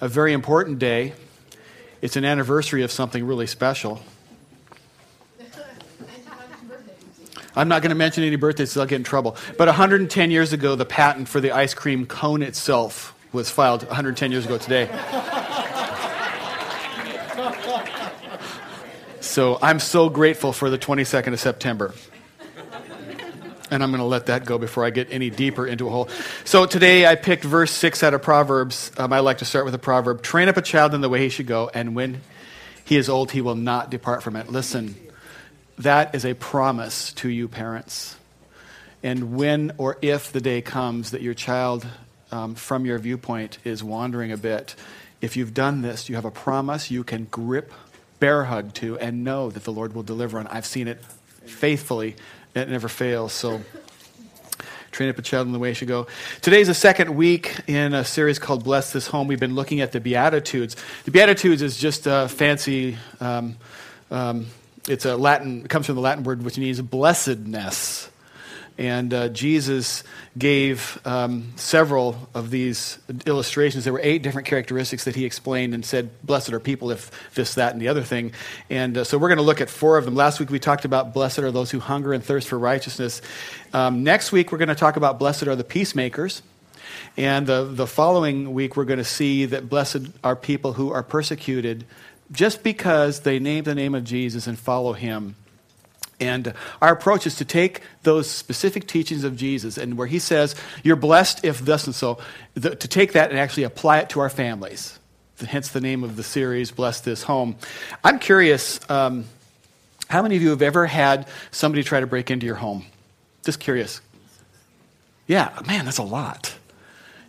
a very important day. It's an anniversary of something really special. I'm not going to mention any birthdays, so I'll get in trouble. But 110 years ago, the patent for the ice cream cone itself was filed 110 years ago today. So I'm so grateful for the 22nd of September. And I'm going to let that go before I get any deeper into a hole. So today I picked verse 6 out of Proverbs. Um, I like to start with a proverb Train up a child in the way he should go, and when he is old, he will not depart from it. Listen, that is a promise to you, parents. And when or if the day comes that your child, um, from your viewpoint, is wandering a bit, if you've done this, you have a promise you can grip bear hug to and know that the Lord will deliver on. I've seen it faithfully, it never fails. So train up a child in the way he should go. Today's the second week in a series called Bless This Home. We've been looking at the Beatitudes. The Beatitudes is just a fancy, um, um, it's a Latin, it comes from the Latin word which means blessedness. And uh, Jesus gave um, several of these illustrations. There were eight different characteristics that he explained and said, Blessed are people if this, that, and the other thing. And uh, so we're going to look at four of them. Last week we talked about blessed are those who hunger and thirst for righteousness. Um, next week we're going to talk about blessed are the peacemakers. And the, the following week we're going to see that blessed are people who are persecuted just because they name the name of Jesus and follow him. And our approach is to take those specific teachings of Jesus and where he says, You're blessed if thus and so, the, to take that and actually apply it to our families. Hence the name of the series, Bless This Home. I'm curious, um, how many of you have ever had somebody try to break into your home? Just curious. Yeah, man, that's a lot.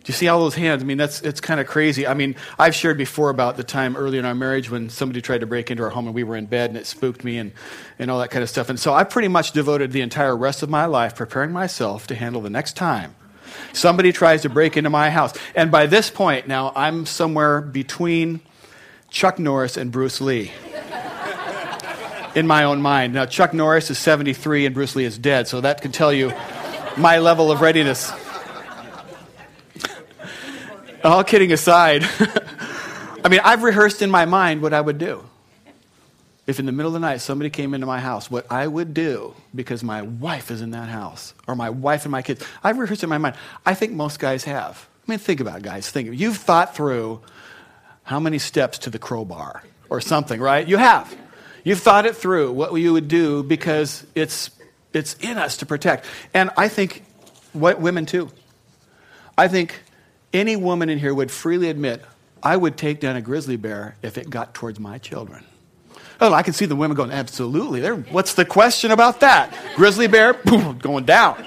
Do you see all those hands? I mean, that's it's kind of crazy. I mean, I've shared before about the time early in our marriage when somebody tried to break into our home and we were in bed and it spooked me and, and all that kind of stuff. And so I pretty much devoted the entire rest of my life preparing myself to handle the next time somebody tries to break into my house. And by this point, now I'm somewhere between Chuck Norris and Bruce Lee. in my own mind. Now, Chuck Norris is 73 and Bruce Lee is dead, so that can tell you my level of readiness. All kidding aside, I mean, I've rehearsed in my mind what I would do. If in the middle of the night somebody came into my house, what I would do because my wife is in that house, or my wife and my kids, I've rehearsed in my mind. I think most guys have. I mean, think about it, guys. Think. You've thought through how many steps to the crowbar or something, right? You have. You've thought it through what you would do because it's, it's in us to protect. And I think what, women too. I think any woman in here would freely admit, I would take down a grizzly bear if it got towards my children. Oh, I can see the women going, absolutely. There, what's the question about that? Grizzly bear, boom, going down.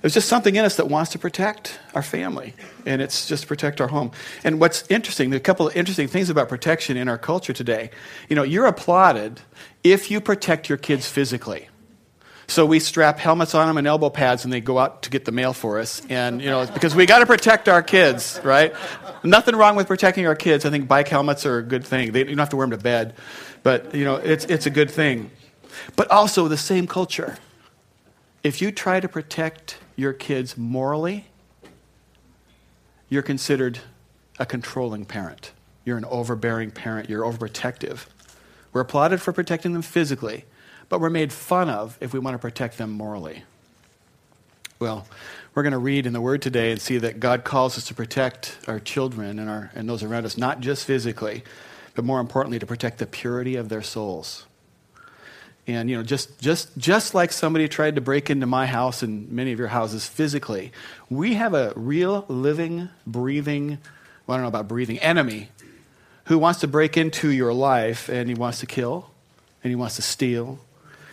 There's just something in us that wants to protect our family, and it's just protect our home. And what's interesting, a couple of interesting things about protection in our culture today. You know, you're applauded if you protect your kids physically. So we strap helmets on them and elbow pads, and they go out to get the mail for us. And you know, because we got to protect our kids, right? Nothing wrong with protecting our kids. I think bike helmets are a good thing. They, you don't have to wear them to bed, but you know, it's it's a good thing. But also the same culture. If you try to protect your kids morally, you're considered a controlling parent. You're an overbearing parent. You're overprotective. We're applauded for protecting them physically but we're made fun of if we want to protect them morally. Well, we're going to read in the Word today and see that God calls us to protect our children and, our, and those around us, not just physically, but more importantly, to protect the purity of their souls. And, you know, just, just, just like somebody tried to break into my house and many of your houses physically, we have a real, living, breathing, well, I don't know about breathing, enemy who wants to break into your life and he wants to kill and he wants to steal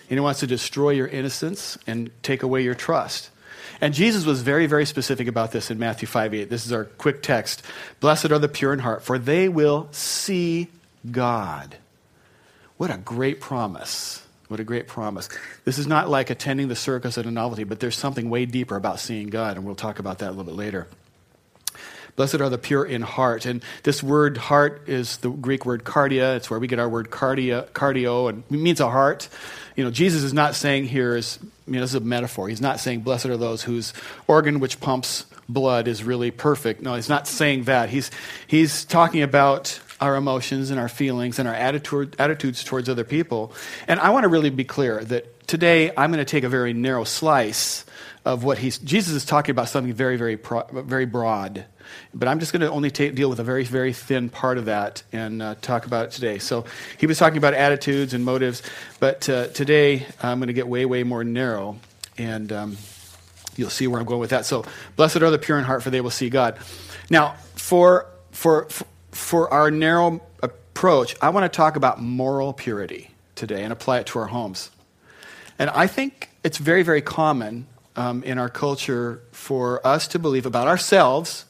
and he wants to destroy your innocence and take away your trust. And Jesus was very, very specific about this in Matthew 5 8. This is our quick text. Blessed are the pure in heart, for they will see God. What a great promise. What a great promise. This is not like attending the circus at a novelty, but there's something way deeper about seeing God, and we'll talk about that a little bit later. Blessed are the pure in heart. And this word heart is the Greek word cardia. It's where we get our word cardia, cardio, and it means a heart. You know, Jesus is not saying here is, you know, this is a metaphor. He's not saying blessed are those whose organ which pumps blood is really perfect. No, he's not saying that. He's, he's talking about our emotions and our feelings and our attitude, attitudes towards other people. And I want to really be clear that today I'm going to take a very narrow slice of what he's. Jesus is talking about something very, very, pro, very broad. But I'm just going to only deal with a very, very thin part of that and uh, talk about it today. So he was talking about attitudes and motives, but uh, today I'm going to get way, way more narrow, and um, you'll see where I'm going with that. So, blessed are the pure in heart, for they will see God. Now, for for for our narrow approach, I want to talk about moral purity today and apply it to our homes. And I think it's very, very common um, in our culture for us to believe about ourselves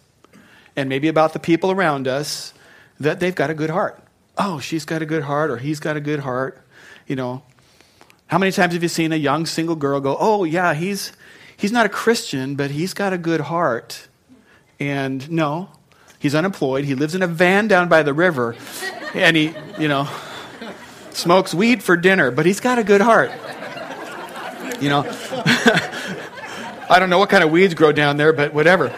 and maybe about the people around us that they've got a good heart. Oh, she's got a good heart or he's got a good heart. You know, how many times have you seen a young single girl go, "Oh, yeah, he's he's not a Christian, but he's got a good heart." And no, he's unemployed. He lives in a van down by the river and he, you know, smokes weed for dinner, but he's got a good heart. You know, I don't know what kind of weeds grow down there, but whatever.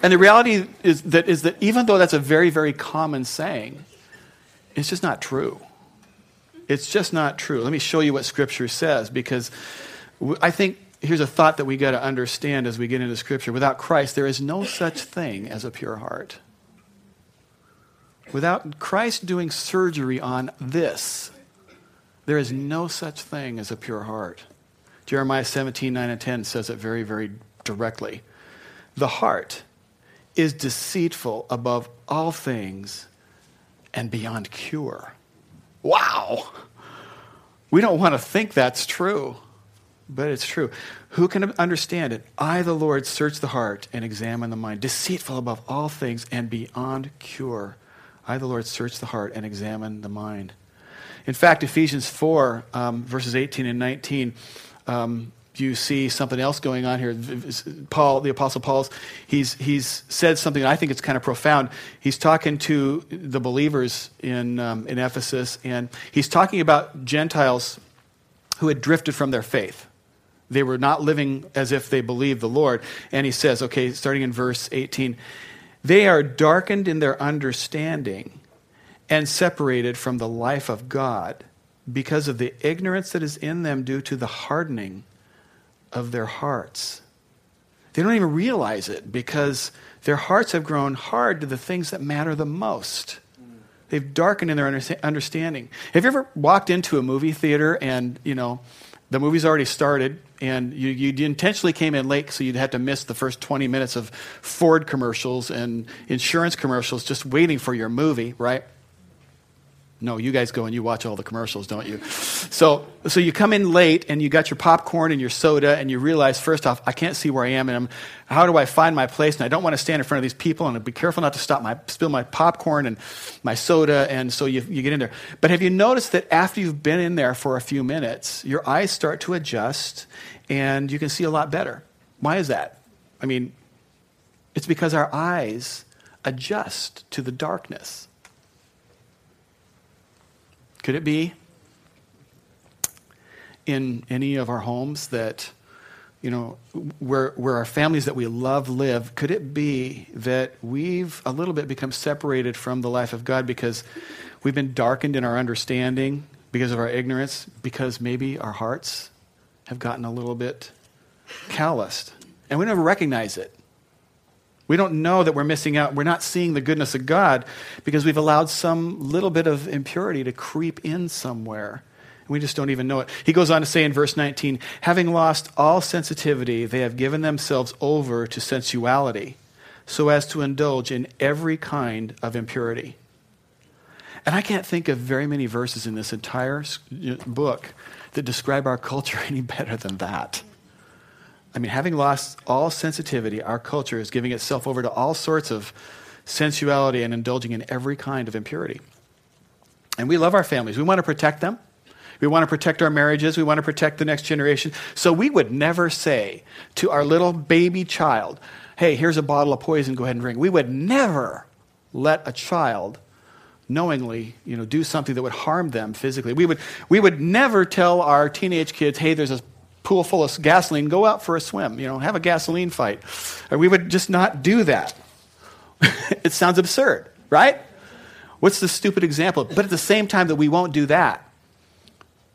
And the reality is that, is that even though that's a very, very common saying, it's just not true. It's just not true. Let me show you what Scripture says because I think here's a thought that we got to understand as we get into Scripture. Without Christ, there is no such thing as a pure heart. Without Christ doing surgery on this, there is no such thing as a pure heart. Jeremiah 17, 9 and 10 says it very, very directly. The heart is deceitful above all things and beyond cure. Wow! We don't want to think that's true, but it's true. Who can understand it? I, the Lord, search the heart and examine the mind, deceitful above all things and beyond cure. I, the Lord, search the heart and examine the mind. In fact, Ephesians 4, um, verses 18 and 19, um, you see something else going on here. Paul, the Apostle Paul's, he's, he's said something, I think it's kind of profound. He's talking to the believers in, um, in Ephesus, and he's talking about Gentiles who had drifted from their faith. They were not living as if they believed the Lord. And he says, okay, starting in verse 18, they are darkened in their understanding and separated from the life of God because of the ignorance that is in them due to the hardening of their hearts. They don't even realize it because their hearts have grown hard to the things that matter the most. They've darkened in their understanding. Have you ever walked into a movie theater and, you know, the movie's already started and you, you intentionally came in late so you'd have to miss the first 20 minutes of Ford commercials and insurance commercials just waiting for your movie, right? No, you guys go and you watch all the commercials, don't you? So, so you come in late and you got your popcorn and your soda, and you realize, first off, I can't see where I am, and I'm, how do I find my place? And I don't want to stand in front of these people, and be careful not to stop my, spill my popcorn and my soda, and so you, you get in there. But have you noticed that after you've been in there for a few minutes, your eyes start to adjust, and you can see a lot better? Why is that? I mean, it's because our eyes adjust to the darkness. Could it be in any of our homes that, you know, where, where our families that we love live, could it be that we've a little bit become separated from the life of God because we've been darkened in our understanding because of our ignorance, because maybe our hearts have gotten a little bit calloused and we never recognize it? We don't know that we're missing out. We're not seeing the goodness of God because we've allowed some little bit of impurity to creep in somewhere. And we just don't even know it. He goes on to say in verse 19 having lost all sensitivity, they have given themselves over to sensuality so as to indulge in every kind of impurity. And I can't think of very many verses in this entire book that describe our culture any better than that. I mean, having lost all sensitivity, our culture is giving itself over to all sorts of sensuality and indulging in every kind of impurity. And we love our families. We want to protect them. We want to protect our marriages. We want to protect the next generation. So we would never say to our little baby child, hey, here's a bottle of poison, go ahead and drink. We would never let a child knowingly you know, do something that would harm them physically. We would, we would never tell our teenage kids, hey, there's a pool full of gasoline, go out for a swim, you know, have a gasoline fight. Or we would just not do that. it sounds absurd, right? What's the stupid example? But at the same time that we won't do that,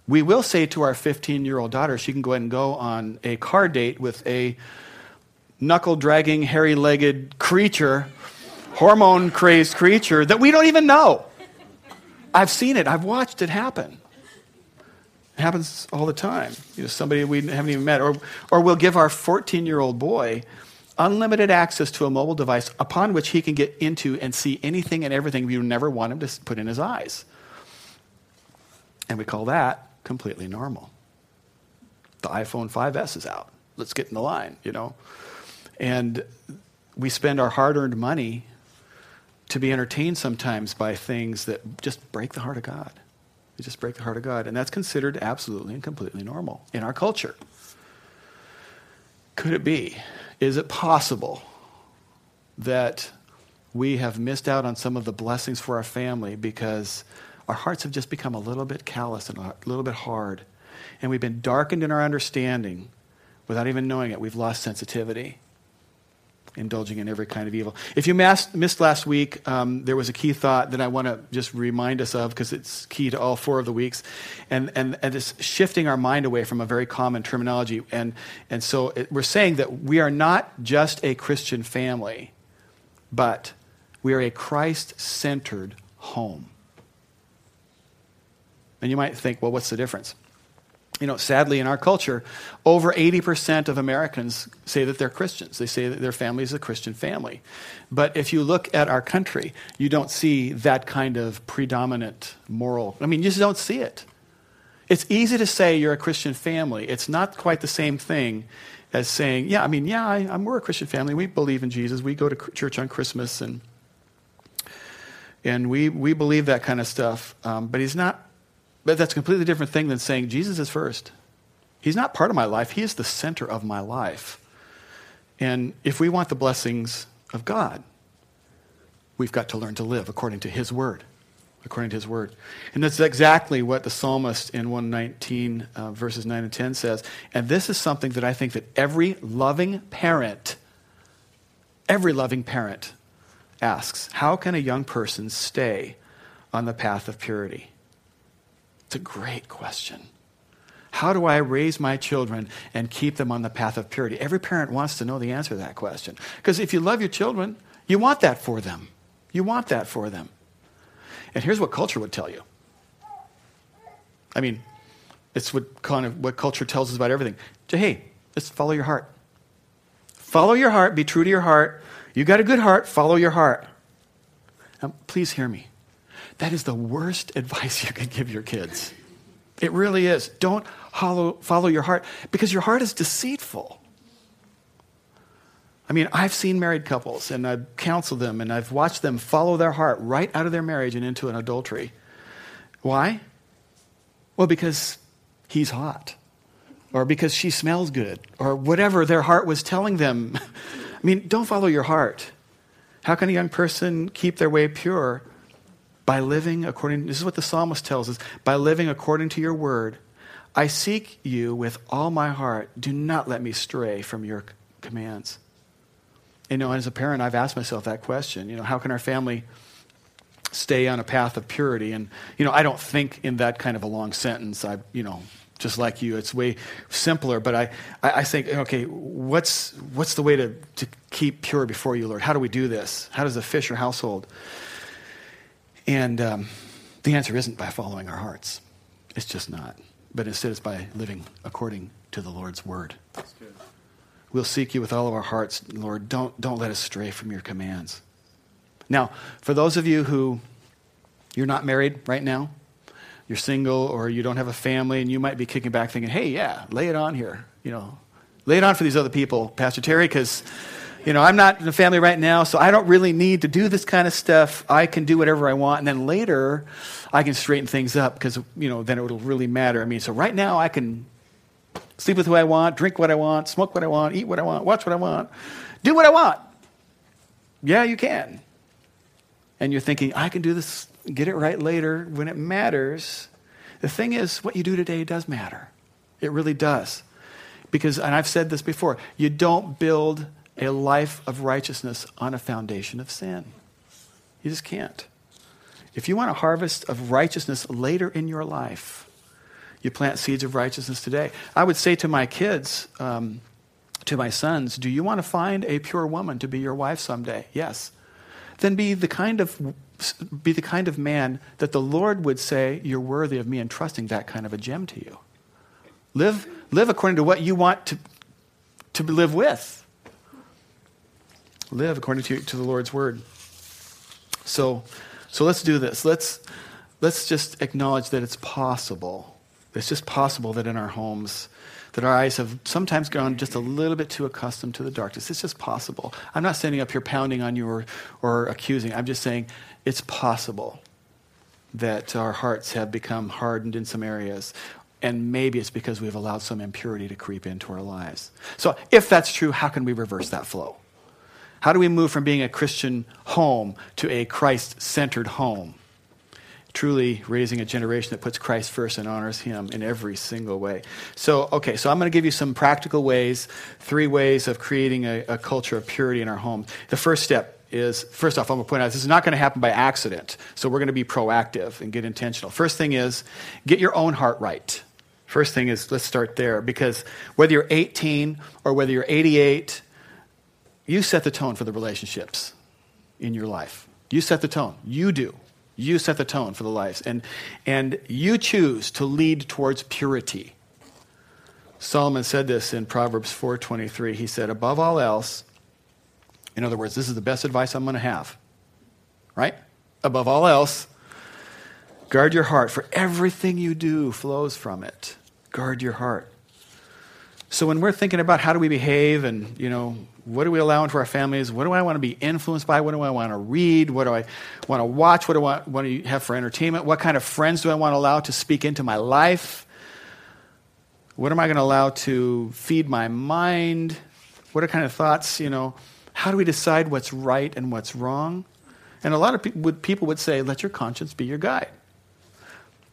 we will say to our 15 year old daughter, she can go ahead and go on a car date with a knuckle dragging, hairy legged creature, hormone crazed creature that we don't even know. I've seen it, I've watched it happen. It happens all the time. You know, somebody we haven't even met. Or, or we'll give our 14 year old boy unlimited access to a mobile device upon which he can get into and see anything and everything we never want him to put in his eyes. And we call that completely normal. The iPhone 5S is out. Let's get in the line, you know. And we spend our hard earned money to be entertained sometimes by things that just break the heart of God. They just break the heart of God. And that's considered absolutely and completely normal in our culture. Could it be? Is it possible that we have missed out on some of the blessings for our family because our hearts have just become a little bit callous and a little bit hard? And we've been darkened in our understanding without even knowing it. We've lost sensitivity indulging in every kind of evil. If you missed last week, um, there was a key thought that I want to just remind us of because it's key to all four of the weeks, and, and, and it's shifting our mind away from a very common terminology. And, and so it, we're saying that we are not just a Christian family, but we are a Christ centered home. And you might think, well, what's the difference? You know, sadly in our culture, over 80% of Americans say that they're Christians. They say that their family is a Christian family. But if you look at our country, you don't see that kind of predominant moral. I mean, you just don't see it. It's easy to say you're a Christian family. It's not quite the same thing as saying, yeah, I mean, yeah, I, am we're a Christian family. We believe in Jesus. We go to church on Christmas and and we, we believe that kind of stuff. Um, but he's not but that's a completely different thing than saying Jesus is first. He's not part of my life, He is the center of my life. And if we want the blessings of God, we've got to learn to live according to His word. According to His word. And that's exactly what the psalmist in 119, uh, verses 9 and 10 says. And this is something that I think that every loving parent, every loving parent asks How can a young person stay on the path of purity? It's a great question. How do I raise my children and keep them on the path of purity? Every parent wants to know the answer to that question. Because if you love your children, you want that for them. You want that for them. And here's what culture would tell you. I mean, it's what kind of what culture tells us about everything. Hey, just follow your heart. Follow your heart, be true to your heart. You got a good heart, follow your heart. Now, please hear me. That is the worst advice you could give your kids. It really is. Don't follow, follow your heart because your heart is deceitful. I mean, I've seen married couples and I've counseled them and I've watched them follow their heart right out of their marriage and into an adultery. Why? Well, because he's hot or because she smells good or whatever their heart was telling them. I mean, don't follow your heart. How can a young person keep their way pure by living according this is what the psalmist tells us by living according to your word i seek you with all my heart. Do not let me stray from your commands. You know as a parent i've asked myself that question you know how can our family stay on a path of purity? And you know i don't think in that kind of a long sentence i you know just like you it's way simpler but i i, think okay what's what's the way to, to keep pure before you lord? How do we do this? How does a fisher household and um, the answer isn't by following our hearts. It's just not. But instead, it's by living according to the Lord's word. We'll seek you with all of our hearts, Lord. Don't, don't let us stray from your commands. Now, for those of you who you're not married right now, you're single or you don't have a family, and you might be kicking back thinking, hey, yeah, lay it on here. You know, lay it on for these other people, Pastor Terry, because you know, I'm not in a family right now, so I don't really need to do this kind of stuff. I can do whatever I want, and then later I can straighten things up because, you know, then it will really matter. I mean, so right now I can sleep with who I want, drink what I want, smoke what I want, eat what I want, watch what I want, do what I want. Yeah, you can. And you're thinking, I can do this, get it right later when it matters. The thing is, what you do today does matter. It really does. Because, and I've said this before, you don't build a life of righteousness on a foundation of sin. You just can't. If you want a harvest of righteousness later in your life, you plant seeds of righteousness today. I would say to my kids, um, to my sons, do you want to find a pure woman to be your wife someday? Yes. Then be the kind of be the kind of man that the Lord would say you're worthy of me entrusting that kind of a gem to you. Live, live according to what you want to, to live with. Live according to, to the Lord's word. So, so let's do this. Let's, let's just acknowledge that it's possible. It's just possible that in our homes, that our eyes have sometimes gone just a little bit too accustomed to the darkness. It's just possible. I'm not standing up here pounding on you or, or accusing. I'm just saying it's possible that our hearts have become hardened in some areas. And maybe it's because we've allowed some impurity to creep into our lives. So, if that's true, how can we reverse that flow? How do we move from being a Christian home to a Christ centered home? Truly raising a generation that puts Christ first and honors Him in every single way. So, okay, so I'm going to give you some practical ways, three ways of creating a, a culture of purity in our home. The first step is first off, I'm going to point out this is not going to happen by accident. So, we're going to be proactive and get intentional. First thing is get your own heart right. First thing is let's start there because whether you're 18 or whether you're 88, you set the tone for the relationships in your life. You set the tone. You do. You set the tone for the lives. And, and you choose to lead towards purity. Solomon said this in Proverbs 4:23. He said, "Above all else, in other words, this is the best advice I'm going to have. Right? Above all else, guard your heart, for everything you do flows from it. Guard your heart. So when we're thinking about how do we behave and, you know, what do we allow into our families? What do I want to be influenced by? What do I want to read? What do I want to watch? What do I want to have for entertainment? What kind of friends do I want to allow to speak into my life? What am I going to allow to feed my mind? What are kind of thoughts, you know? How do we decide what's right and what's wrong? And a lot of people would say, let your conscience be your guide.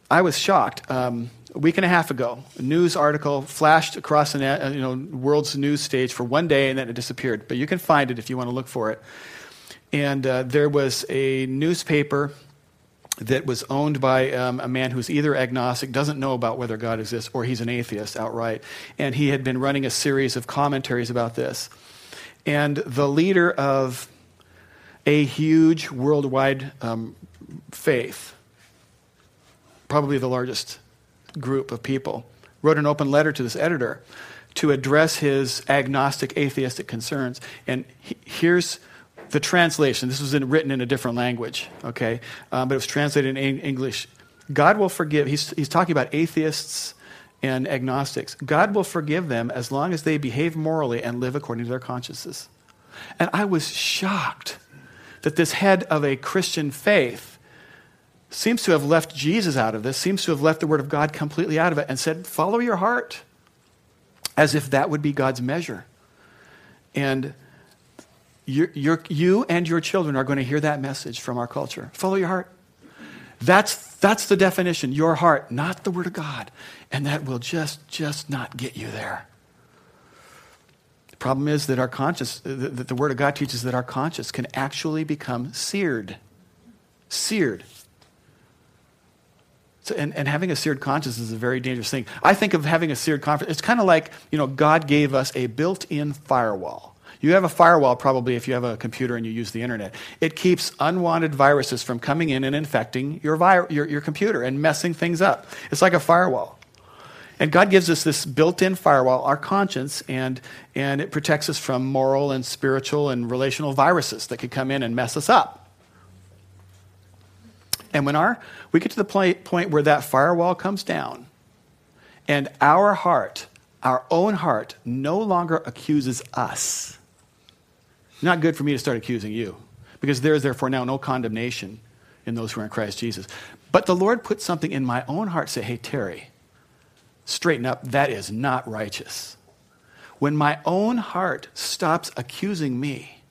I was shocked. Um, a week and a half ago, a news article flashed across the uh, you know, world's news stage for one day and then it disappeared. But you can find it if you want to look for it. And uh, there was a newspaper that was owned by um, a man who's either agnostic, doesn't know about whether God exists, or he's an atheist outright. And he had been running a series of commentaries about this. And the leader of a huge worldwide um, faith, probably the largest group of people, wrote an open letter to this editor to address his agnostic, atheistic concerns. And he, here's the translation. This was in, written in a different language, okay? Um, but it was translated in English. God will forgive. He's, he's talking about atheists and agnostics. God will forgive them as long as they behave morally and live according to their consciences. And I was shocked that this head of a Christian faith seems to have left Jesus out of this, seems to have left the Word of God completely out of it, and said, Follow your heart, as if that would be God's measure. And you're, you and your children are going to hear that message from our culture. Follow your heart. That's, that's the definition, your heart, not the Word of God. And that will just, just not get you there. The problem is that our conscience, that the Word of God teaches that our conscience can actually become seared. Seared. So, and, and having a seared conscience is a very dangerous thing. I think of having a seared conscience, it's kind of like, you know, God gave us a built in firewall. You have a firewall probably if you have a computer and you use the internet. It keeps unwanted viruses from coming in and infecting your, vi- your, your computer and messing things up. It's like a firewall. And God gives us this built in firewall, our conscience, and, and it protects us from moral and spiritual and relational viruses that could come in and mess us up. And when our, we get to the point, where that firewall comes down and our heart, our own heart, no longer accuses us. Not good for me to start accusing you because there is therefore now no condemnation in those who are in Christ Jesus. But the Lord put something in my own heart say, hey, Terry, straighten up. That is not righteous. When my own heart stops accusing me,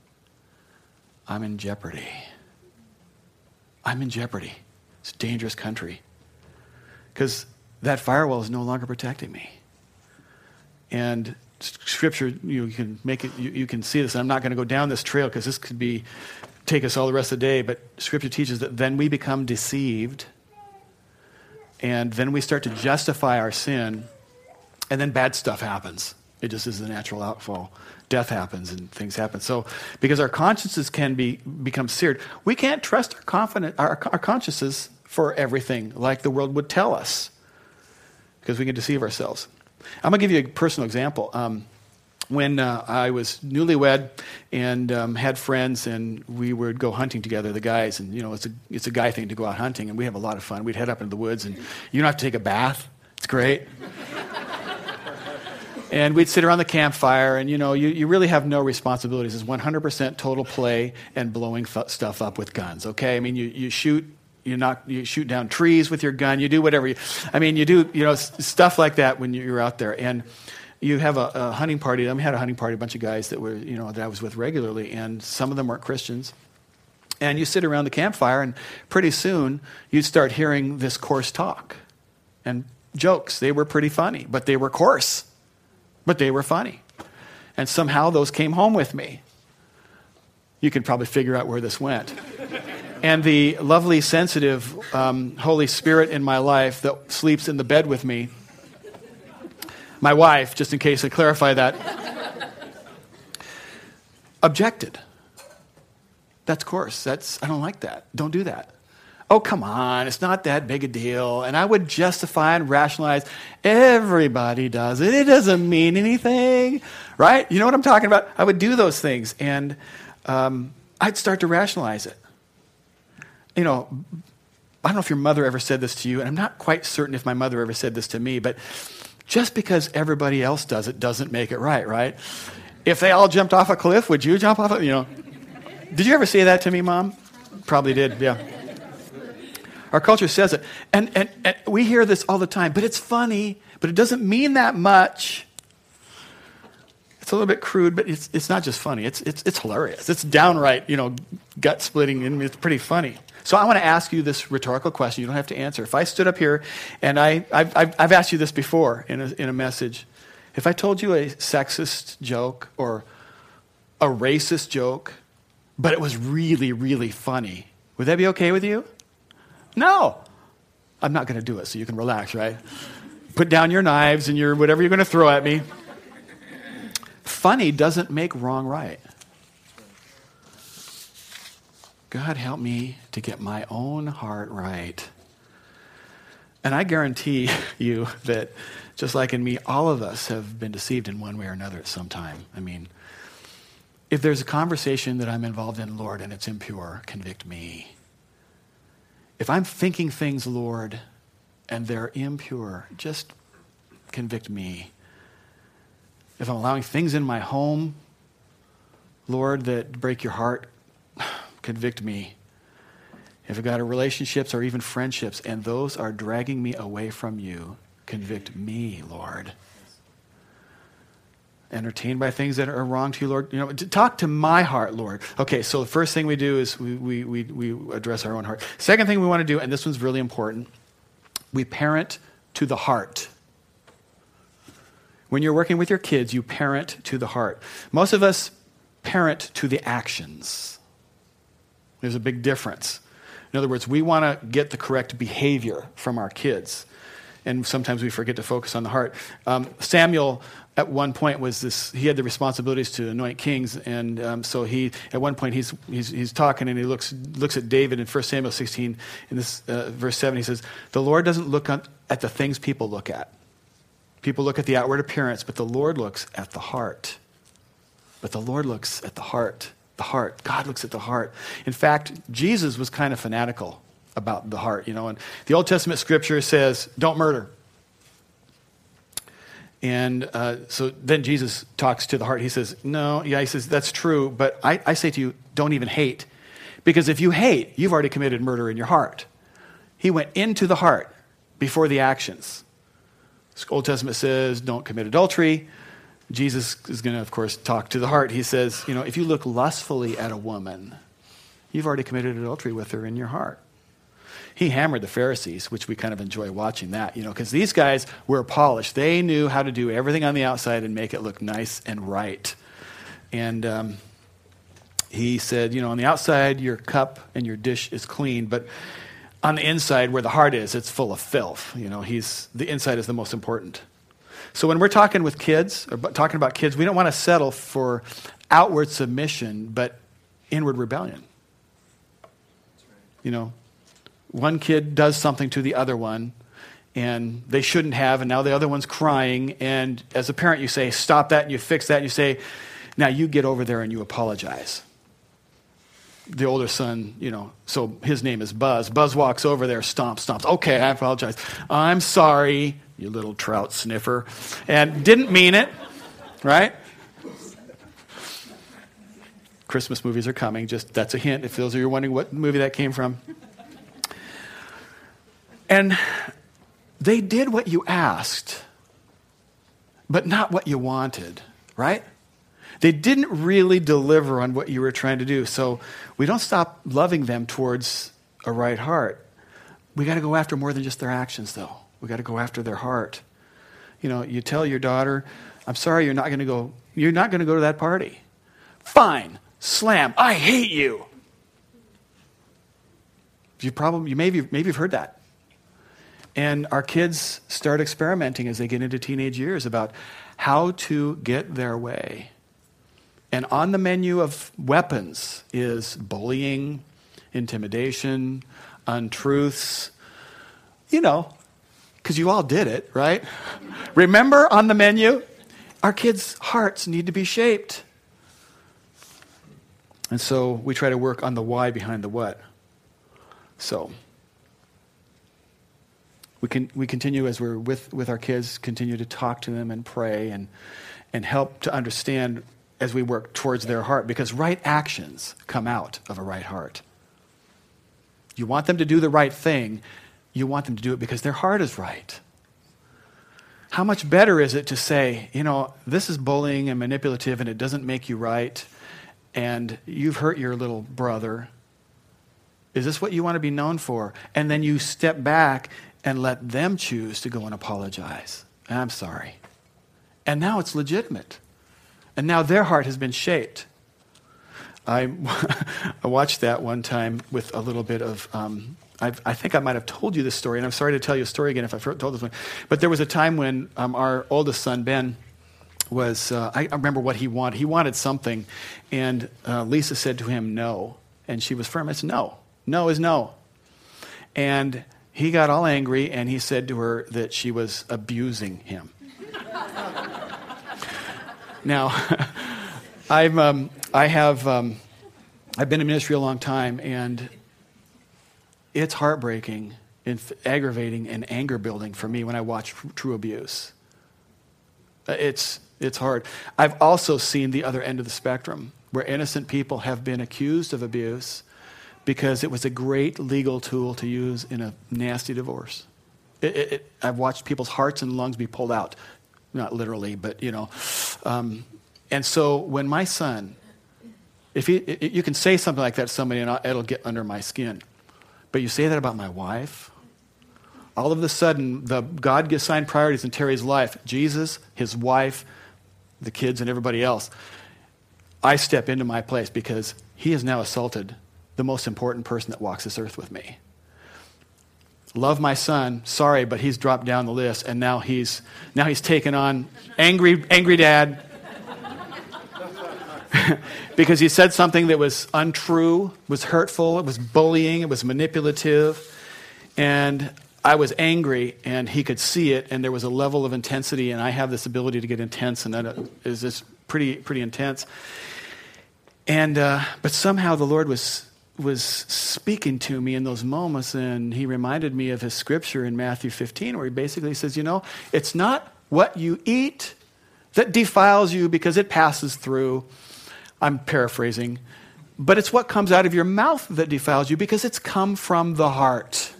I'm in jeopardy. I'm in jeopardy. It's a dangerous country. Because that firewall is no longer protecting me. And scripture, you can make it, you, you can see this. I'm not going to go down this trail because this could be, take us all the rest of the day. But scripture teaches that then we become deceived. And then we start to justify our sin. And then bad stuff happens. It just is the natural outfall. Death happens and things happen. So, because our consciences can be become seared, we can't trust our, our, our consciences for everything like the world would tell us because we can deceive ourselves. I'm to give you a personal example. Um, when uh, I was newlywed and um, had friends, and we would go hunting together, the guys, and you know, it's a, it's a guy thing to go out hunting, and we have a lot of fun. We'd head up into the woods, and you don't have to take a bath. It's great. And we'd sit around the campfire, and you know, you, you really have no responsibilities. It's 100% total play and blowing th- stuff up with guns, okay? I mean, you, you shoot you knock, you shoot down trees with your gun, you do whatever. You, I mean, you do you know stuff like that when you're out there, and you have a, a hunting party. I mean, had a hunting party, a bunch of guys that were you know that I was with regularly, and some of them weren't Christians. And you sit around the campfire, and pretty soon you'd start hearing this coarse talk and jokes. They were pretty funny, but they were coarse, but they were funny. And somehow those came home with me. You can probably figure out where this went and the lovely, sensitive um, Holy Spirit in my life that sleeps in the bed with me, my wife, just in case I clarify that, objected. That's coarse. That's I don't like that. Don't do that. Oh, come on, it's not that big a deal. And I would justify and rationalize. Everybody does it. It doesn't mean anything, right? You know what I'm talking about? I would do those things, and um, I'd start to rationalize it you know, I don't know if your mother ever said this to you, and I'm not quite certain if my mother ever said this to me, but just because everybody else does it doesn't make it right, right? If they all jumped off a cliff, would you jump off a, you know? Did you ever say that to me, Mom? Probably did, yeah. Our culture says it. And, and, and we hear this all the time, but it's funny, but it doesn't mean that much. It's a little bit crude, but it's, it's not just funny. It's, it's, it's hilarious. It's downright, you know, gut splitting, and it's pretty funny. So I want to ask you this rhetorical question. You don't have to answer. If I stood up here and I, I've, I've asked you this before in a, in a message. If I told you a sexist joke or a racist joke, but it was really, really funny, would that be okay with you? No. I'm not going to do it, so you can relax, right? Put down your knives and your whatever you're going to throw at me. Funny doesn't make wrong right. God, help me to get my own heart right. And I guarantee you that, just like in me, all of us have been deceived in one way or another at some time. I mean, if there's a conversation that I'm involved in, Lord, and it's impure, convict me. If I'm thinking things, Lord, and they're impure, just convict me. If I'm allowing things in my home, Lord, that break your heart, convict me. If I've got relationships or even friendships and those are dragging me away from you, convict me, Lord. Entertained by things that are wrong to you, Lord. You know, talk to my heart, Lord. Okay, so the first thing we do is we, we, we, we address our own heart. Second thing we want to do, and this one's really important, we parent to the heart. When you're working with your kids, you parent to the heart. Most of us parent to the actions. There's a big difference. In other words, we want to get the correct behavior from our kids. And sometimes we forget to focus on the heart. Um, Samuel, at one point, was this, he had the responsibilities to anoint kings. And um, so he, at one point, he's, he's, he's talking and he looks, looks at David in 1 Samuel 16, in this uh, verse 7, he says, The Lord doesn't look at the things people look at. People look at the outward appearance, but the Lord looks at the heart. But the Lord looks at the heart the heart. God looks at the heart. In fact, Jesus was kind of fanatical about the heart, you know. And the Old Testament scripture says, don't murder. And uh, so then Jesus talks to the heart. He says, No, yeah, he says, that's true, but I, I say to you, don't even hate. Because if you hate, you've already committed murder in your heart. He went into the heart before the actions. Old Testament says, don't commit adultery. Jesus is going to, of course, talk to the heart. He says, you know, if you look lustfully at a woman, you've already committed adultery with her in your heart. He hammered the Pharisees, which we kind of enjoy watching that, you know, because these guys were polished. They knew how to do everything on the outside and make it look nice and right. And um, he said, you know, on the outside, your cup and your dish is clean, but on the inside, where the heart is, it's full of filth. You know, he's, the inside is the most important. So when we're talking with kids, or talking about kids, we don't want to settle for outward submission, but inward rebellion. You know, one kid does something to the other one, and they shouldn't have, and now the other one's crying. And as a parent, you say, Stop that, and you fix that, and you say, Now you get over there and you apologize the older son, you know, so his name is Buzz. Buzz walks over there, stomps, stomps. Okay, I apologize. I'm sorry, you little trout sniffer. And didn't mean it, right? Christmas movies are coming. Just that's a hint if those are wondering what movie that came from. And they did what you asked, but not what you wanted, right? They didn't really deliver on what you were trying to do. So we don't stop loving them towards a right heart. We got to go after more than just their actions, though. We got to go after their heart. You know, you tell your daughter, "I'm sorry, you're not going to go. You're not going to go to that party." Fine, slam. I hate you. You probably, you maybe, maybe you've heard that. And our kids start experimenting as they get into teenage years about how to get their way. And on the menu of weapons is bullying, intimidation, untruths. You know, because you all did it, right? Remember on the menu? Our kids' hearts need to be shaped. And so we try to work on the why behind the what. So we can we continue as we're with, with our kids, continue to talk to them and pray and and help to understand as we work towards their heart because right actions come out of a right heart. You want them to do the right thing, you want them to do it because their heart is right. How much better is it to say, you know, this is bullying and manipulative and it doesn't make you right, and you've hurt your little brother? Is this what you want to be known for? And then you step back and let them choose to go and apologize. I'm sorry. And now it's legitimate. And now their heart has been shaped. I, I watched that one time with a little bit of. Um, i think I might have told you this story, and I'm sorry to tell you a story again if I've told this one. But there was a time when um, our oldest son, Ben, was. Uh, I, remember what he wanted. He wanted something, and uh, Lisa said to him, no. And she was firm. It's no. No is no. And he got all angry, and he said to her that she was abusing him. Now, I'm, um, I have, um, I've been in ministry a long time, and it's heartbreaking and aggravating and anger building for me when I watch true abuse. Uh, it's, it's hard. I've also seen the other end of the spectrum where innocent people have been accused of abuse because it was a great legal tool to use in a nasty divorce. It, it, it, I've watched people's hearts and lungs be pulled out not literally, but you know. Um, and so when my son, if he, you can say something like that to somebody and it'll get under my skin, but you say that about my wife, all of a sudden the God assigned priorities in Terry's life, Jesus, his wife, the kids, and everybody else, I step into my place because he has now assaulted the most important person that walks this earth with me. Love my son sorry but he's dropped down the list and now he's now he's taken on angry angry dad. Because he said something that was untrue was hurtful it was bullying it was manipulative and i was angry and he could see it and there was a level of intensity and i have this ability to get intense and that is just pretty pretty intense. And uh, but somehow the lord was was speaking to me in those moments, and he reminded me of his scripture in Matthew 15, where he basically says, You know, it's not what you eat that defiles you because it passes through. I'm paraphrasing, but it's what comes out of your mouth that defiles you because it's come from the heart.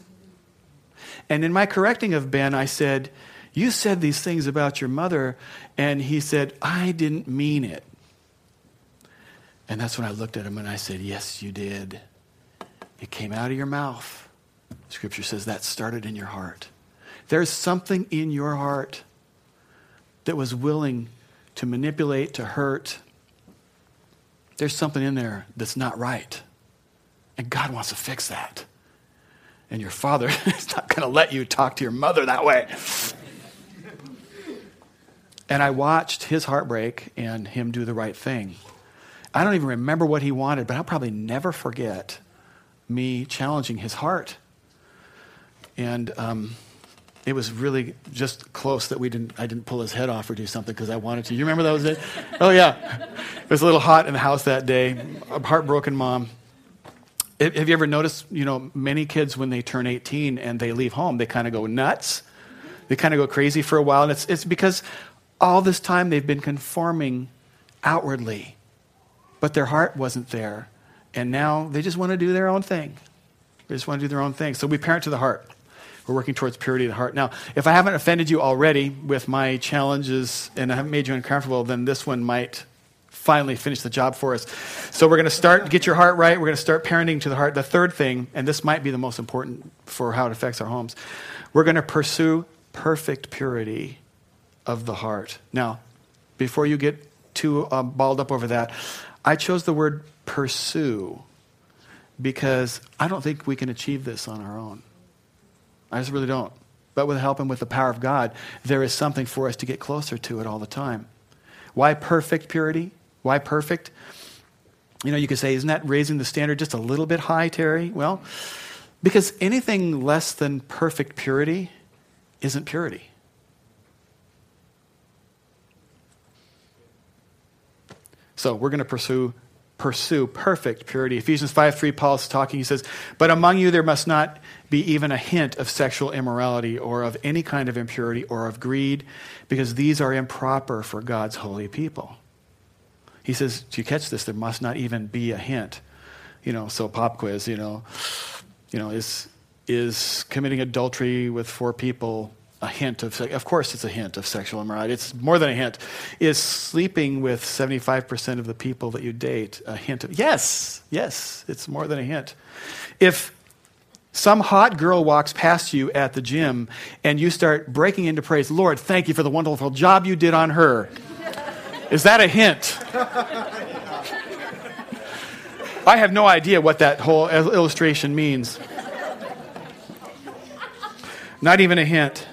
And in my correcting of Ben, I said, You said these things about your mother. And he said, I didn't mean it. And that's when I looked at him and I said, Yes, you did. It came out of your mouth. Scripture says that started in your heart. There's something in your heart that was willing to manipulate, to hurt. There's something in there that's not right. And God wants to fix that. And your father is not going to let you talk to your mother that way. And I watched his heartbreak and him do the right thing. I don't even remember what he wanted, but I'll probably never forget me challenging his heart. And um, it was really just close that we didn't, I didn't pull his head off or do something because I wanted to. You remember that was it? Oh, yeah. It was a little hot in the house that day. A heartbroken mom. Have you ever noticed, you know, many kids when they turn 18 and they leave home, they kind of go nuts. They kind of go crazy for a while. And it's, it's because all this time they've been conforming outwardly, but their heart wasn't there. And now they just want to do their own thing. They just want to do their own thing. So we parent to the heart. We're working towards purity of the heart. Now, if I haven't offended you already with my challenges and I haven't made you uncomfortable, then this one might finally finish the job for us. So we're going to start, get your heart right. We're going to start parenting to the heart. The third thing, and this might be the most important for how it affects our homes, we're going to pursue perfect purity of the heart. Now, before you get too uh, balled up over that, I chose the word pursue because I don't think we can achieve this on our own. I just really don't. But with help and with the power of God, there is something for us to get closer to it all the time. Why perfect purity? Why perfect? You know, you could say, isn't that raising the standard just a little bit high, Terry? Well, because anything less than perfect purity isn't purity. So we're going to pursue pursue perfect purity. Ephesians 5 3, Paul's talking. He says, But among you there must not be even a hint of sexual immorality or of any kind of impurity or of greed, because these are improper for God's holy people. He says, Do you catch this? There must not even be a hint. You know, so pop quiz, you know, you know, is is committing adultery with four people a hint of, of course, it's a hint of sexual immorality. It's more than a hint. Is sleeping with 75% of the people that you date a hint of, yes, yes, it's more than a hint. If some hot girl walks past you at the gym and you start breaking into praise, Lord, thank you for the wonderful job you did on her. Is that a hint? I have no idea what that whole illustration means. Not even a hint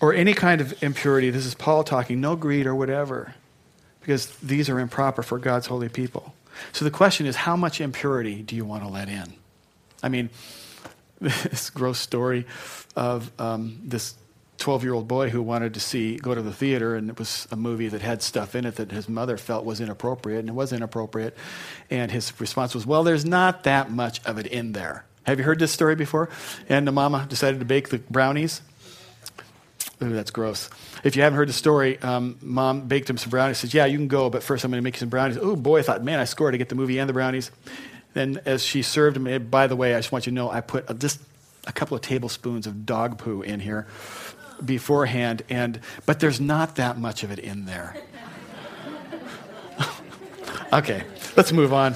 or any kind of impurity. This is Paul talking, no greed or whatever, because these are improper for God's holy people. So the question is, how much impurity do you want to let in? I mean, this gross story of um, this 12 year old boy who wanted to see, go to the theater, and it was a movie that had stuff in it that his mother felt was inappropriate, and it was inappropriate. And his response was, Well, there's not that much of it in there. Have you heard this story before? And the mama decided to bake the brownies Ooh, that's gross. If you haven't heard the story, um, mom baked him some brownies. Says, "Yeah, you can go, but first I'm going to make you some brownies." Oh boy, I thought, man, I scored to get the movie and the brownies. Then, as she served him, eh, by the way, I just want you to know, I put a, just a couple of tablespoons of dog poo in here beforehand, and but there's not that much of it in there. okay, let's move on.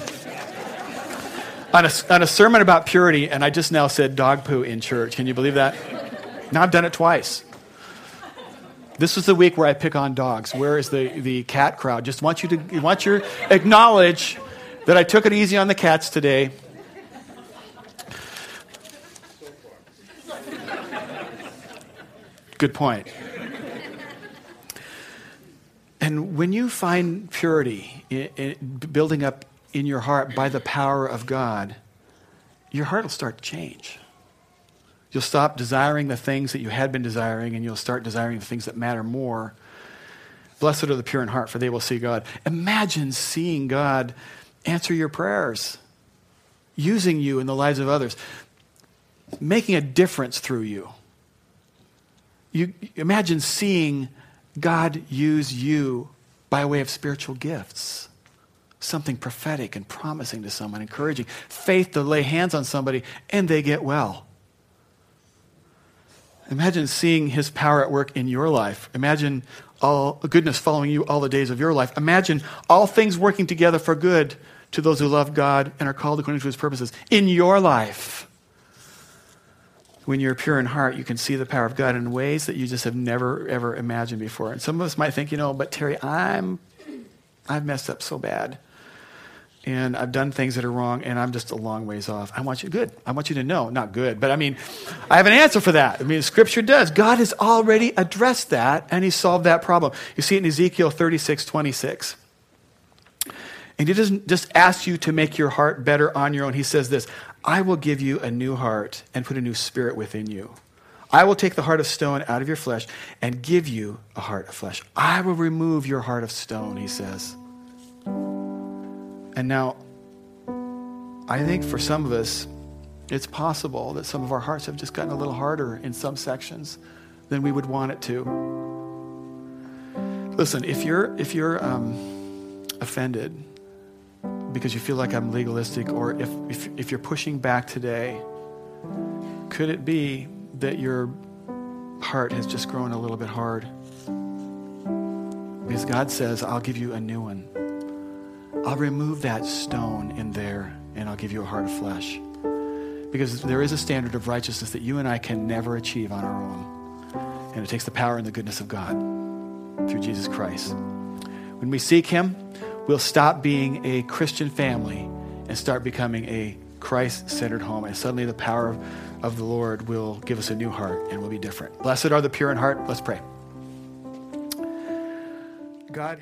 On a, on a sermon about purity, and I just now said dog poo in church. Can you believe that? Now I've done it twice. This is the week where I pick on dogs. Where is the, the cat crowd? Just want you to want you to acknowledge that I took it easy on the cats today. Good point. And when you find purity in, in, building up in your heart by the power of God, your heart will start to change. You'll stop desiring the things that you had been desiring, and you'll start desiring the things that matter more. Blessed are the pure in heart, for they will see God. Imagine seeing God answer your prayers, using you in the lives of others, making a difference through you. You imagine seeing God use you by way of spiritual gifts. Something prophetic and promising to someone, encouraging faith to lay hands on somebody and they get well. Imagine seeing his power at work in your life. Imagine all goodness following you all the days of your life. Imagine all things working together for good to those who love God and are called according to his purposes in your life. When you're pure in heart, you can see the power of God in ways that you just have never ever imagined before. And some of us might think, you know, but Terry, I'm I've messed up so bad and I've done things that are wrong, and I'm just a long ways off. I want you good. I want you to know, not good, but I mean, I have an answer for that. I mean, Scripture does. God has already addressed that, and He solved that problem. You see it in Ezekiel 36, 26. And He doesn't just ask you to make your heart better on your own. He says this I will give you a new heart and put a new spirit within you. I will take the heart of stone out of your flesh and give you a heart of flesh. I will remove your heart of stone, He says. And now, I think for some of us, it's possible that some of our hearts have just gotten a little harder in some sections than we would want it to. Listen, if you're if you're um, offended because you feel like I'm legalistic, or if, if if you're pushing back today, could it be that your heart has just grown a little bit hard? Because God says, "I'll give you a new one." I'll remove that stone in there and I'll give you a heart of flesh. Because there is a standard of righteousness that you and I can never achieve on our own. And it takes the power and the goodness of God through Jesus Christ. When we seek Him, we'll stop being a Christian family and start becoming a Christ centered home. And suddenly the power of, of the Lord will give us a new heart and we'll be different. Blessed are the pure in heart. Let's pray. God.